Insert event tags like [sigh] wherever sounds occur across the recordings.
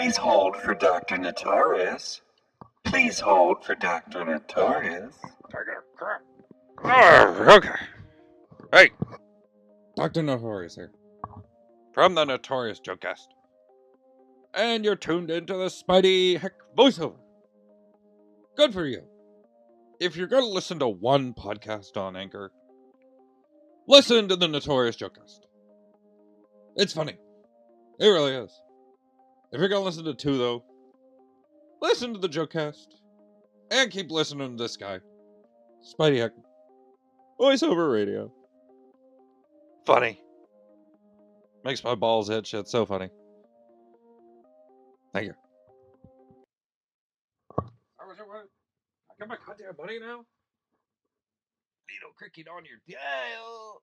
Please hold for Dr. Notorious. Please hold for Dr. Notorious. Oh, okay. Hey, Dr. Notorious here. From the Notorious Jokecast. And you're tuned into the Spidey Heck voiceover. Good for you. If you're going to listen to one podcast on Anchor, listen to the Notorious Jokecast. It's funny. It really is. If you're going to listen to two, though, listen to the Jokecast. And keep listening to this guy. Spidey Heck voiceover radio. Funny. Makes my balls itch. It's so funny. Thank you. I got my goddamn money now. Needle cricket on your dial.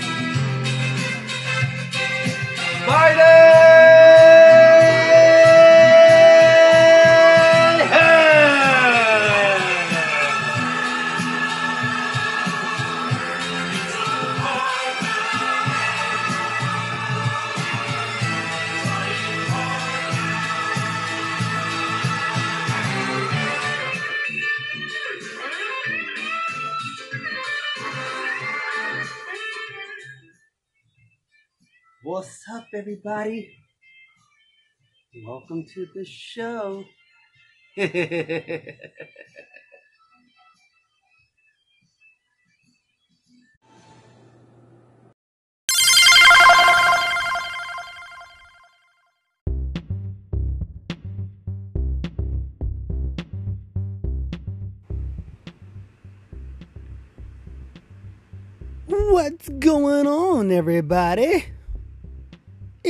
Spidey What's up, everybody? Welcome to the show. [laughs] What's going on, everybody?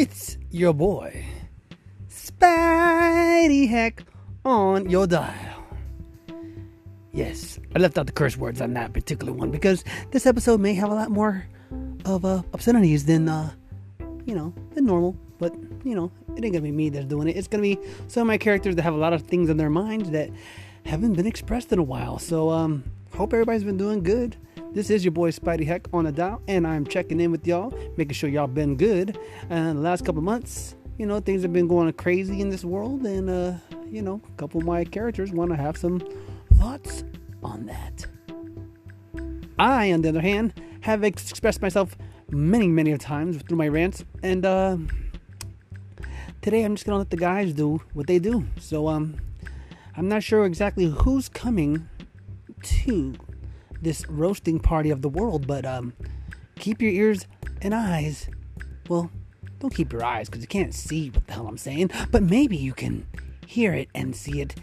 It's your boy, Spidey Heck, on your dial. Yes, I left out the curse words on that particular one because this episode may have a lot more of uh, obscenities than, uh, you know, than normal. But, you know, it ain't gonna be me that's doing it. It's gonna be some of my characters that have a lot of things in their minds that haven't been expressed in a while. So, um, hope everybody's been doing good. This is your boy Spidey Heck on the dial, and I'm checking in with y'all, making sure y'all been good. And the last couple months, you know, things have been going crazy in this world, and uh, you know, a couple of my characters want to have some thoughts on that. I, on the other hand, have expressed myself many, many times through my rants, and uh, today I'm just gonna let the guys do what they do. So, um, I'm not sure exactly who's coming to this roasting party of the world, but um, keep your ears and eyes. Well, don't keep your eyes because you can't see what the hell I'm saying, but maybe you can hear it and see it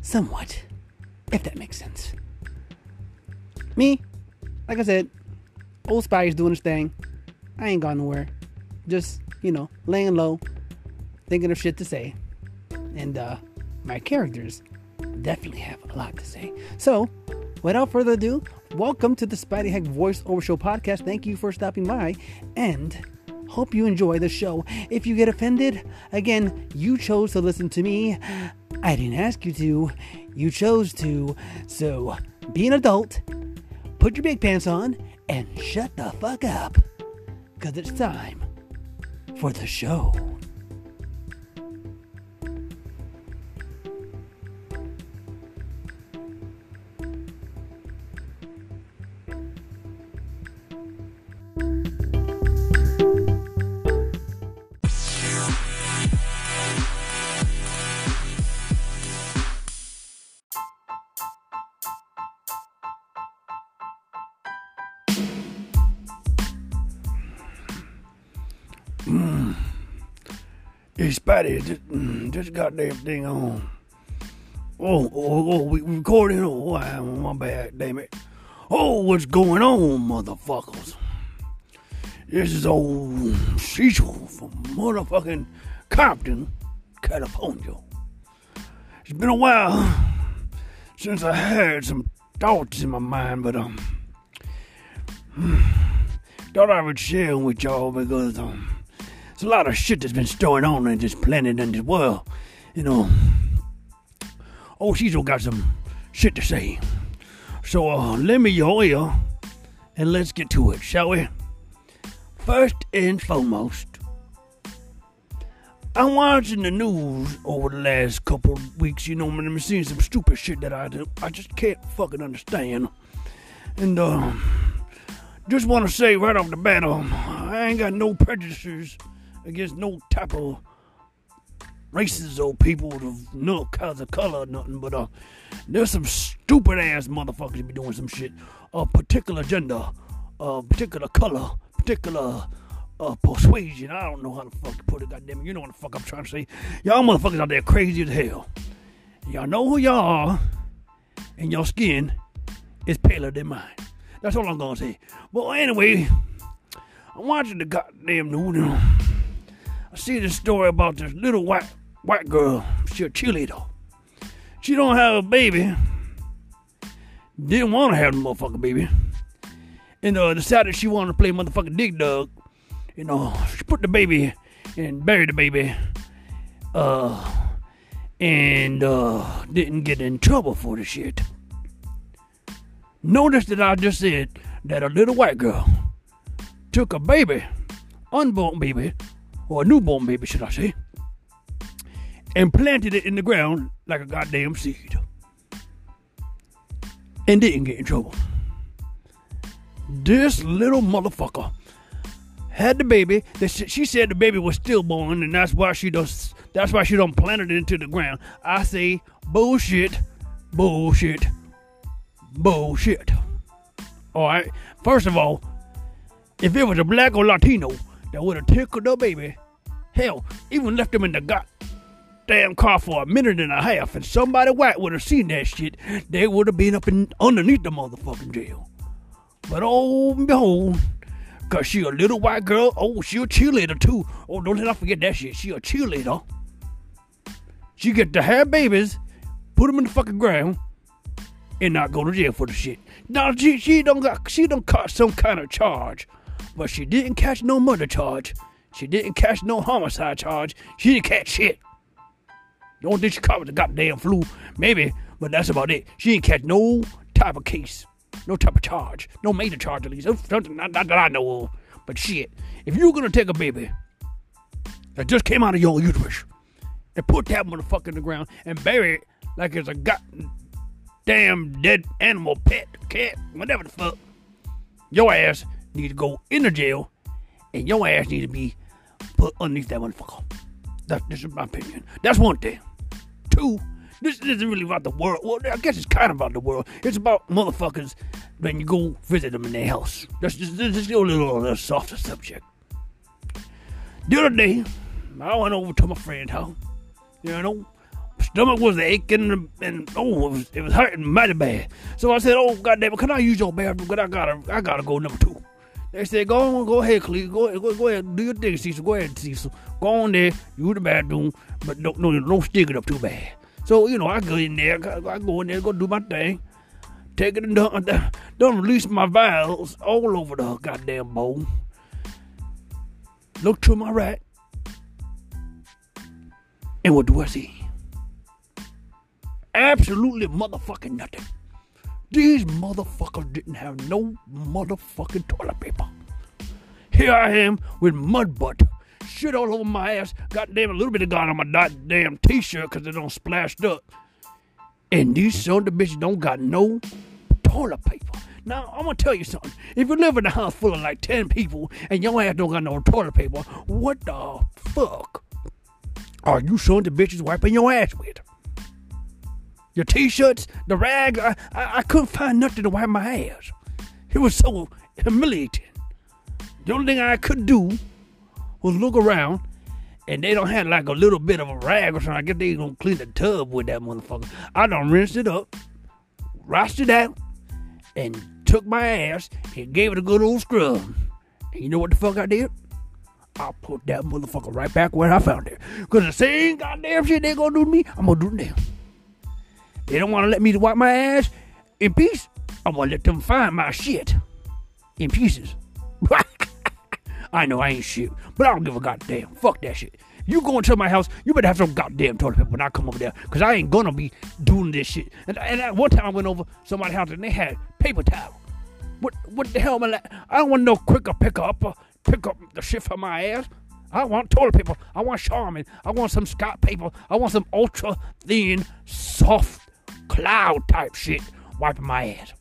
somewhat, if that makes sense. Me, like I said, old Spidey's doing his thing. I ain't gone nowhere. Just, you know, laying low, thinking of shit to say. And uh, my characters definitely have a lot to say. So, without further ado, welcome to the Spidey Heck Voice Over Show podcast. Thank you for stopping by and hope you enjoy the show. If you get offended, again, you chose to listen to me. I didn't ask you to. You chose to. So be an adult, put your big pants on, and shut the fuck up. Because it's time for the show. Spidey, just mm, this goddamn thing on. Oh, oh, oh, we recording? Oh, my bad, damn it. Oh, what's going on, motherfuckers? This is old Cecil from motherfucking Compton, California. It's been a while since I had some thoughts in my mind, but um, thought I would share them with y'all because um, there's a lot of shit that's been going on in this planet and this world. You know, old Cecil got some shit to say. So uh, lend me your ear and let's get to it, shall we? First and foremost, I'm watching the news over the last couple of weeks, you know, and I'm seeing some stupid shit that I. I just can't fucking understand. And uh, just want to say right off the bat, um, I ain't got no prejudices against no type of races or people of no kinds of color or nothing, but uh, there's some stupid ass motherfuckers be doing some shit. A particular gender, a particular color, particular uh, persuasion. I don't know how the fuck to put it, goddamn. You know what the fuck I'm trying to say. Y'all motherfuckers out there crazy as hell. Y'all know who y'all are, and your skin is paler than mine. That's all I'm gonna say. But anyway, I'm watching the goddamn news. I see this story about this little white white girl. She a cheerleader. She don't have a baby. Didn't want to have a motherfucking baby. And uh, decided she wanted to play motherfucking dig dug. You know, she put the baby and buried the baby. Uh, and uh, didn't get in trouble for the shit. Notice that I just said that a little white girl took a baby, unborn baby, or a newborn baby, should I say, and planted it in the ground like a goddamn seed. And didn't get in trouble. This little motherfucker had the baby. She said the baby was stillborn, and that's why she does. That's why she don't plant it into the ground. I say bullshit, bullshit, bullshit. All right. First of all, if it was a black or Latino that would have tickled the baby, hell, even left him in the goddamn car for a minute and a half, and somebody white would have seen that shit, they would have been up in underneath the motherfucking jail. But oh behold, cause she a little white girl, oh she a cheerleader too. Oh don't let I forget that shit. She a cheerleader. She get to have babies, put them in the fucking ground, and not go to jail for the shit. Now she she don't got she don't caught some kind of charge, but she didn't catch no murder charge. She didn't catch no homicide charge. She didn't catch shit. The only thing she caught the goddamn flu, maybe, but that's about it. She didn't catch no type of case, no type of charge, no major charge at least. Not, not that I know of. But shit, if you're gonna take a baby that just came out of your uterus and put that motherfucker in the ground and bury it like it's a goddamn dead animal, pet, cat, whatever the fuck, your ass need to go in the jail and your ass need to be put underneath that motherfucker. That, this is my opinion. That's one thing. Two, this isn't really about the world. Well, I guess it's kind of about the world. It's about motherfuckers when you go visit them in their house. That's just this is a little, little softer subject. The other day, I went over to my friend's house. You know, my stomach was aching and, and oh, it was, it was hurting mighty bad. So I said, "Oh goddamn, can I use your bathroom? Cause I gotta, I gotta go number two. They said, "Go on, go ahead, Cleve. Go, go, go ahead, do your thing, Cecil. Go ahead, Cecil. Go on there, use the bathroom, but don't, don't, don't stick it up too bad." So you know, I go in there, I go in there, go do my thing, take it and don't, don't release my vials all over the goddamn bowl. Look to my right, and what do I see? Absolutely motherfucking nothing. These motherfuckers didn't have no motherfucking toilet paper. Here I am with mud butt, shit all over my ass, goddamn a little bit of God on my goddamn t-shirt because it don't splashed up. And these son of bitches don't got no toilet paper. Now, I'm gonna tell you something. If you live in a house full of like 10 people and your ass don't got no toilet paper, what the fuck are you son of bitches wiping your ass with? Your t-shirts, the rags, I, I, I couldn't find nothing to wipe my ass. It was so humiliating. The only thing I could do was look around and they don't have like a little bit of a rag or something. I guess they gonna clean the tub with that motherfucker. I done rinsed it up, washed it out, and took my ass and gave it a good old scrub. And you know what the fuck I did? I put that motherfucker right back where I found it. Cause the same goddamn shit they gonna do to me, I'm gonna do to them. They don't wanna let me wipe my ass in peace. I'm gonna let them find my shit in pieces. [laughs] I know I ain't shit, but I don't give a goddamn. Fuck that shit. You go into my house, you better have some goddamn toilet paper when I come over there, cause I ain't gonna be doing this shit. And, and one time I went over somebody's house and they had paper towel. What what the hell am I? Like? I don't want no quicker picker up, uh, pick up the shit from my ass. I want toilet paper. I want Charmin. I want some Scott paper. I want some ultra thin, soft cloud type shit wiping my ass.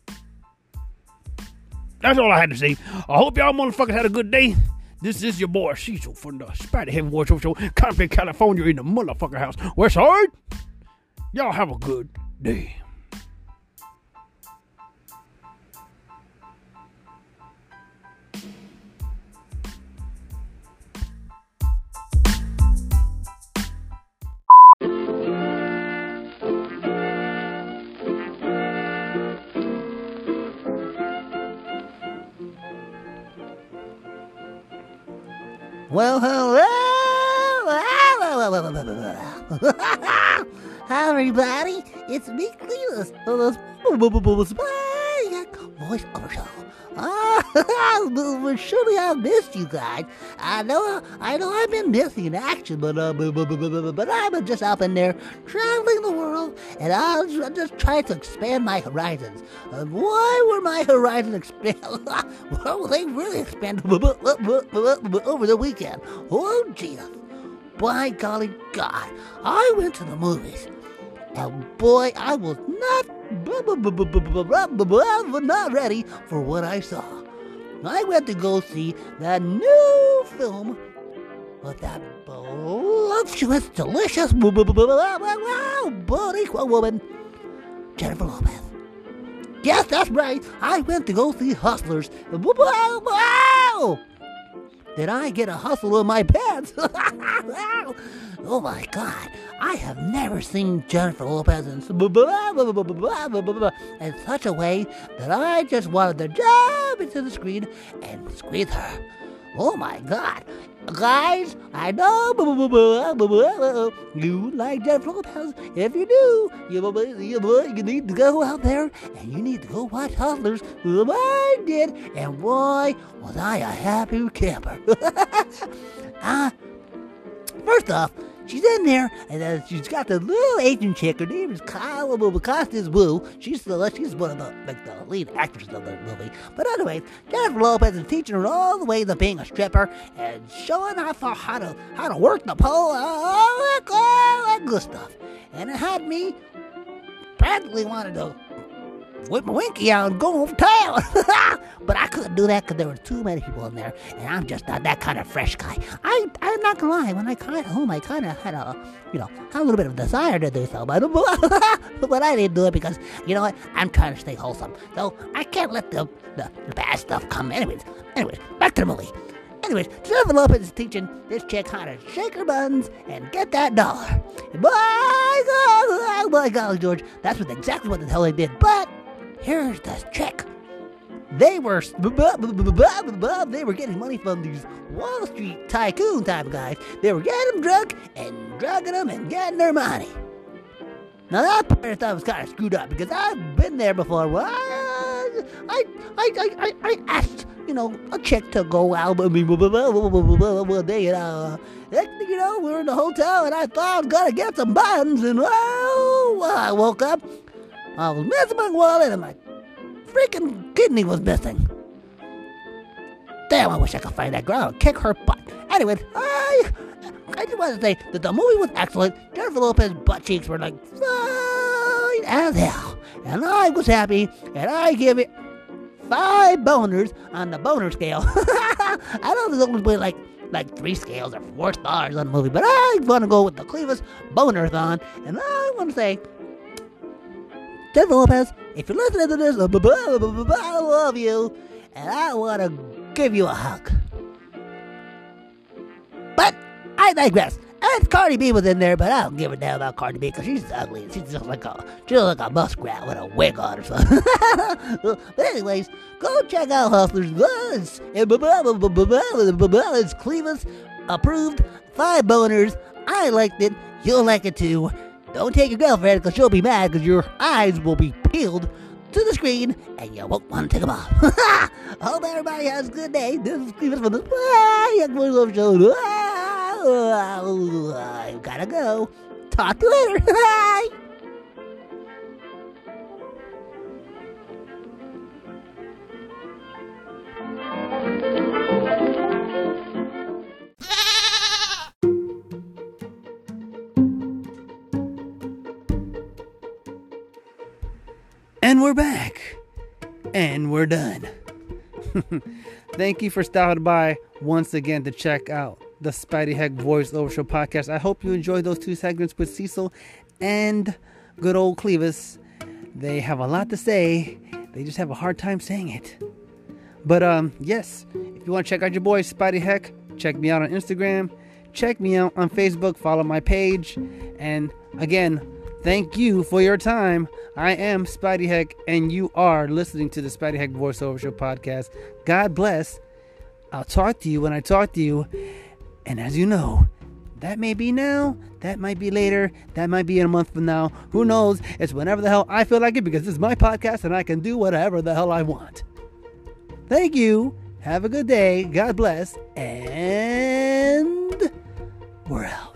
That's all I had to say. I hope y'all motherfuckers had a good day. This is your boy Cecil from the Spotty Heavy War Show Show, Compton, California, in the motherfucker house. West Side. Y'all have a good day. Well, hello. [laughs] Hi, everybody. It's me, Cletus, Over Show. Ah, [laughs] surely I missed you guys. I know, I know, I've been missing in action, but uh, but, but, but, but I'm just up in there traveling the world, and I'm just, just trying to expand my horizons. And why were my horizons expand? [laughs] well, they really expanded [laughs] over the weekend. Oh, Jesus. By golly God, I went to the movies. And boy, I was not not ready for what I saw. I went to go see that new film with that voluptuous, delicious, Boricua woman, Jennifer Lopez. Yes, that's right. I went to go see Hustlers. Wow! Did I get a hustle in my pants? oh my god, I have never seen Jennifer Lopez in, in such a way that I just wanted to jump into the screen and squeeze her. Oh my god. Guys, I know you like Jennifer Lopez. If you do, you, need to go out there and you need to go watch Hustlers. I did, and boy, was I a happy camper. uh, [laughs] first off, she's in there, and uh, she's got the little Asian chick. Her name is Kyle Costas Wu. She's the she's one of the like the lead actresses of the movie. But anyway, Jennifer Lopez is teaching her all the way to being a stripper and showing off how to how to work the pole, all that, all that good stuff. And it had me practically wanted to whip my winky out and go over town. [laughs] but I couldn't do that because there were too many people in there, and I'm just not that kind of fresh guy. I, I'm not gonna lie, when I got oh home, I kind of had a, you know, had a little bit of desire to do so, [laughs] but, I didn't do it because, you know what, I'm trying to stay wholesome. So I can't let the, the, the bad stuff come. Anyways, anyways, back to the movie. Anyways, Jennifer Lopez is teaching this chick how to shake her buns and get that dollar. By God, oh my God, George, that's what exactly what the hell they did. But here's the trick. They were they were getting money from these Wall Street tycoon type guys. They were getting them drunk and drugging them and getting their money. Now that part I thought was kind of screwed up because I've been there before. Well, I, I, I, I, I asked, you know, a chick to go out with me one day, and uh, you know, we were in the hotel, and I thought I was gonna get some buns, and well, I woke up, I was missing my wallet, and my freaking kidney was missing. Damn, I wish I could find that girl and kick her butt. Anyway, I, I just want to say that the movie was excellent. Jennifer Lopez's butt cheeks were like fine as hell. And I was happy, and I give it five boners on the boner scale. [laughs] I know there's only like like three scales or four stars on the movie, but I want to go with the Clevis Bonerathon, and I want to say, Lopez, if you're listening to this, I love you, and I want to give you a hug. But I digress. And Cardi B was in there, but I don't give a damn about Cardi B because she's ugly. She's just like a, she looks like a muskrat with a wig on or something. but anyways, go check out Hustlers. It's, it's Cleveland's approved five boners. I liked it. You'll like it too. Don't take your girlfriend because she'll be mad because your eyes will be peeled to the screen and you won't want to take them off. [laughs] Hope everybody has a good day. This is Cleveland from the Young Boys Love Show. I gotta go. Talk to you later. [laughs] Bye. And we're back. And we're done. [laughs] Thank you for stopping by once again to check out the Spidey Heck Voiceover Show podcast. I hope you enjoyed those two segments with Cecil and good old Clevis. They have a lot to say, they just have a hard time saying it. But um, yes, if you want to check out your boy Spidey Heck, check me out on Instagram, check me out on Facebook, follow my page, and again, thank you for your time. I am Spidey Heck, and you are listening to the Spidey Heck Voiceover Show podcast. God bless. I'll talk to you when I talk to you. And as you know, that may be now, that might be later, that might be in a month from now. Who knows? It's whenever the hell I feel like it because this is my podcast and I can do whatever the hell I want. Thank you. Have a good day. God bless. And we're out.